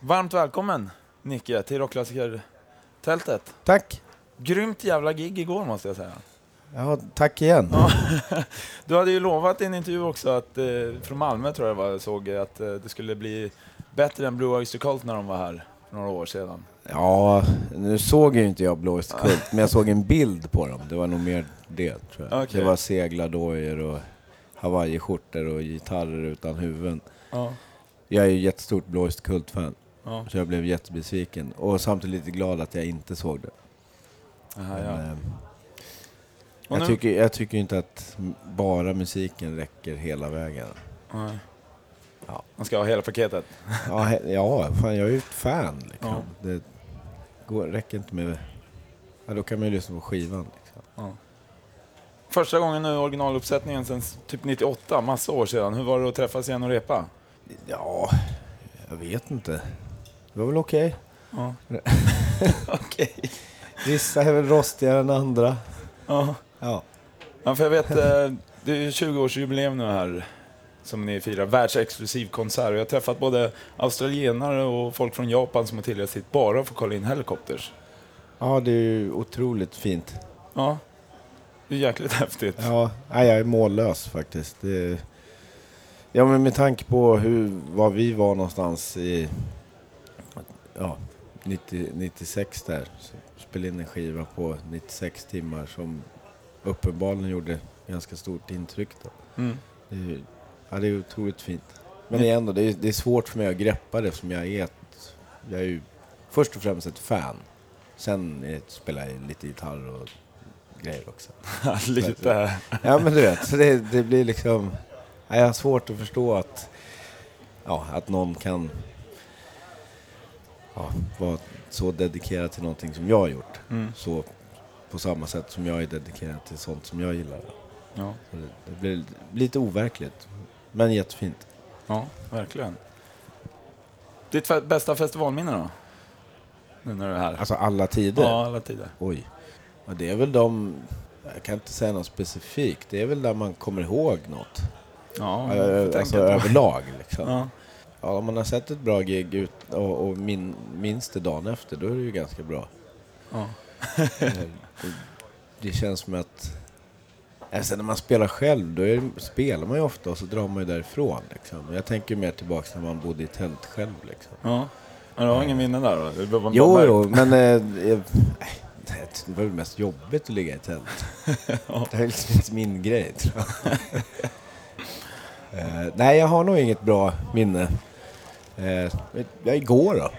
Varmt välkommen Nicke till Rockklassiker-tältet. Tack. Grymt jävla gig igår måste jag säga. Ja, tack igen. Ja. Du hade ju lovat i en intervju också att, eh, från Malmö tror jag det var, såg att eh, det skulle bli bättre än Blue Oyster Cult när de var här för några år sedan. Ja, nu såg ju inte jag Blå Oyster Cult, men jag såg en bild på dem. Det var nog mer det, tror jag. Okej. Det var seglardojor och hawaiiskjortor och gitarrer utan huvuden. Ja. Jag är ju jättestort Blå Oyster Cult-fan, Ja. så jag blev jättebesviken. Och samtidigt lite glad att jag inte såg det. Aha, Men, ja. eh, jag, tycker, jag tycker inte att bara musiken räcker hela vägen. Nej. Ja. Man ska ha hela paketet. Ja, he- ja fan, jag är ju ett fan. Liksom. Ja. Det går, räcker inte med... Ja, då kan man ju lyssna på skivan. Liksom. Ja. Första gången nu originaluppsättningen sen typ 98, massa år sedan. Hur var det att träffas igen och repa? Ja, jag vet inte. Det var väl okej. Ja. Okej. Vissa är väl rostigare än andra. Ja. Ja. Ja, för jag vet, eh, det är ju 20-årsjubileum nu här som ni firar, världsexklusiv konsert. Jag har träffat både australienare och folk från Japan som har tillrest hit bara för att kolla in Helicopters. ja, det är ju otroligt fint. Ja, det är jäkligt häftigt. Ja, nej, jag är mållös faktiskt. Det, ja, men med tanke på hur, var vi var någonstans i ja, 90, 96 där. Spelade in en skiva på 96 timmar som uppenbarligen gjorde ganska stort intryck. Då. Mm. Det är, ja, det är otroligt fint. Men är ändå, det är, det är svårt för mig att greppa det som jag är. ett- Jag är ju först och främst ett fan. Sen eh, spelar jag lite gitarr och grejer också. Lite. Ja men du vet, så det, det blir liksom... Ja, jag har svårt att förstå att, ja, att någon kan ja, vara så dedikerad till någonting som jag har gjort. Mm. Så på samma sätt som jag är dedikerad till sånt som jag gillar. Ja. Det, det blir lite overkligt, men jättefint. ja, verkligen. Ditt bästa festivalminne då? Nu när du är här. Alltså alla tider. Ja, alla tider. Oj. Ja, det är väl de... Jag kan inte säga något specifikt. Det är väl där man kommer ihåg något. Ja, alltså överlag liksom. Ja. Ja, om man har sett ett bra gig ut och, och min, minns det dagen efter, då är det ju ganska bra. Ja. Det, det känns som att... Alltså när man spelar själv, då är, det- spelar man ju ofta och så drar man ju därifrån. Liksom. Jag tänker mer tillbaka när man bodde i tält själv. Liksom. Ja. Men du har ingen minne där då? Det bara Jo, jo, men... Eh, eh, det var väl mest jobbigt att ligga i tält. Det är liksom inte min grej, tror jag. Eh, nej, jag har nog inget bra minne. Eh, ja, igår då.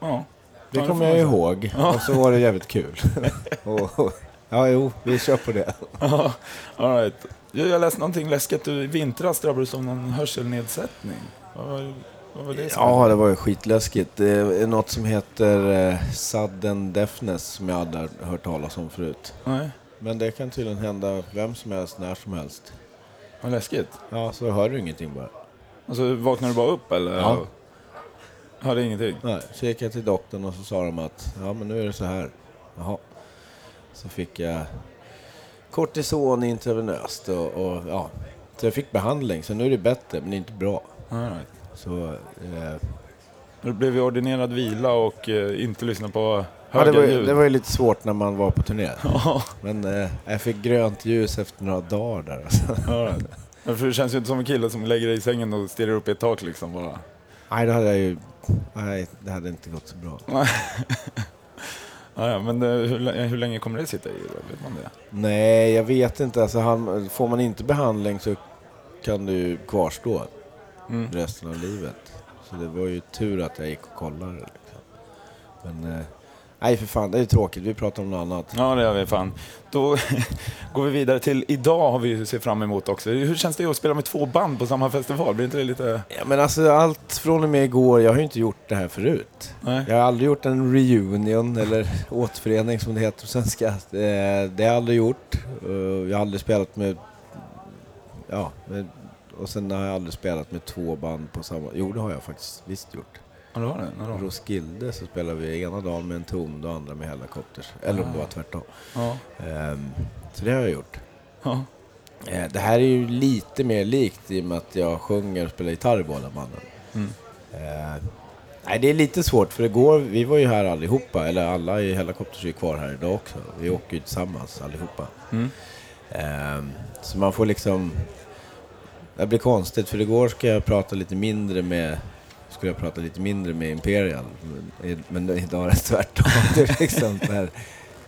Ja. Det Ja, kommer jag ihåg. Och så var det jävligt kul. och, och, ja, jo, vi kör på det. Ja, all right. Jag läste någonting läskigt. Du, I vintras drabbades du av någon hörselnedsättning. Vad var, vad var det? Ja, det var ju skitläskigt. Det är något som heter eh, sudden deafness som jag aldrig hört talas om förut. Nej, Men det kan tydligen hända vem som helst, när som helst. vad läskigt. Ja, så hör du ingenting bara. Alltså, vaknade du bara upp eller? Ja. Hörde ingenting? Nej, så gick jag till doktorn och så sa de att ja, men nu är det så här. Jaha. Så fick jag kortison intravenöst och, och ja. Så jag fick behandling, så nu är det bättre, men det är inte bra. All right. Så, eh, Du blev ju ordinerad vila och eh, inte lyssna på ja, det, var, ju- det var ju lite svårt när man var på turné. Ja, Men eh, jag fick grönt ljus efter några dagar där. Alltså. Ja, För det känns ju inte som en kille som lägger dig i sängen och stirrar upp i ett tak liksom bara. Nej, det hade jag ju... Nej, det hade inte gått så bra. Ja, men eh, hur, hur länge kommer det sitta i? då? Vet man det? Nej, jag vet inte. Alltså, han, får man inte behandling så kan du kvarstå Mm. resten av livet. Så det var ju tur att jag gick och kollade. Liksom. Men eh, nej, för fan, det är tråkigt. Vi pratar om något annat. Ja, det gör vi fan. Då går vi vidare till idag har vi ju sett fram emot också. Hur känns det att spela med två band på samma festival? Blir inte det lite... Ja, men alltså allt från och med igår. Jag har ju inte gjort det här förut. Nej? Jag har aldrig gjort en reunion eller återförening som det heter på svenska. Det, det har jag aldrig gjort. Eh, Jag har aldrig spelat med... Ja, med, och sen har jag aldrig spelat med två band på samma... Jo, det har jag faktiskt visst gjort. Ja, det var det. Då? Roskilde så spelade vi ena dagen med en ton och andra med Hellacopters. Eller om det var tvärtom. Ja. Ehm, så det har jag gjort. Ja. Eh, det här är ju lite mer likt i och med att jag sjunger och spelar gitarr i båda banden. Mm. Eh, Nej, det är lite svårt för igår, vi var ju här allihopa, eller alla i Helikopters är kvar här idag också. Vi åker ju tillsammans allihopa. Mm. Ehm, så man får liksom... Det blir konstigt för igår ska jag prata lite mindre med skulle jag prata lite mindre med Imperial. Men, men idag är det tvärtom. Det är liksom där,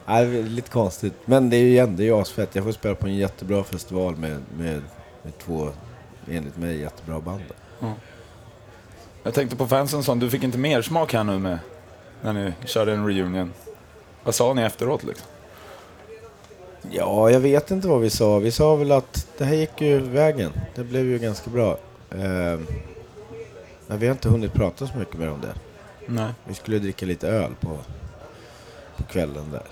är lite konstigt. Men det är ju ändå asfett. Jag får spela på en jättebra festival med, med, med två, enligt mig, jättebra band. Jag tänkte på fansen som du fick inte mer smak här nu med när ni körde en reunion. Vad sa ni efteråt liksom? Ja, jag vet inte vad vi sa. Vi sa väl att det här gick ju vägen. Det blev ju ganska bra. Eh, men vi har inte hunnit prata så mycket mer om det. Nej. Vi skulle dricka lite öl på, på kvällen där.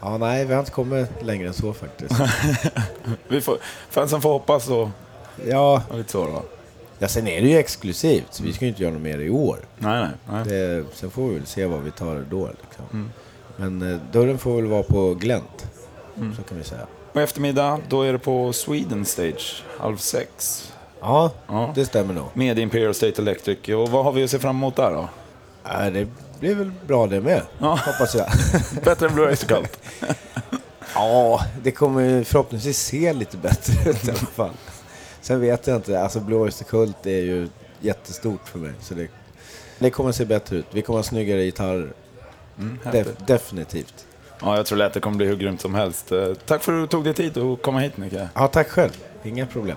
Ja, nej, vi har inte kommit längre än så faktiskt. Vi får, fansen får hoppas och, Ja, och lite så då. ja, sen är det ju exklusivt, så vi ska ju inte göra något mer i år. Nej, nej. nej. Det, sen får vi väl se vad vi tar då. Liksom. Men eh, dörren får väl vara på glänt, så kan vi säga. Och eftermiddag, då är det på Sweden Stage, halv sex. Ja, Ja. det stämmer nog. Med Imperial State Electric. Och vad har vi att se fram emot där då? Ja, det blir väl bra det med, Ja. hoppas jag. Bättre än Blue Cult. Ja, det kommer förhoppningsvis se lite bättre ut i alla fall. Sen vet jag inte, alltså Blå Oyster Cult är ju jättestort för mig. Så det, det kommer se bättre ut. Vi kommer ha snyggare gitarrer. Mm, Def, definitivt. Ja, jag tror lätt det kommer bli hur grymt som helst. Eh, Tack för att du tog dig tid att komma hit, Micke. Ja, tack själv. Inga problem.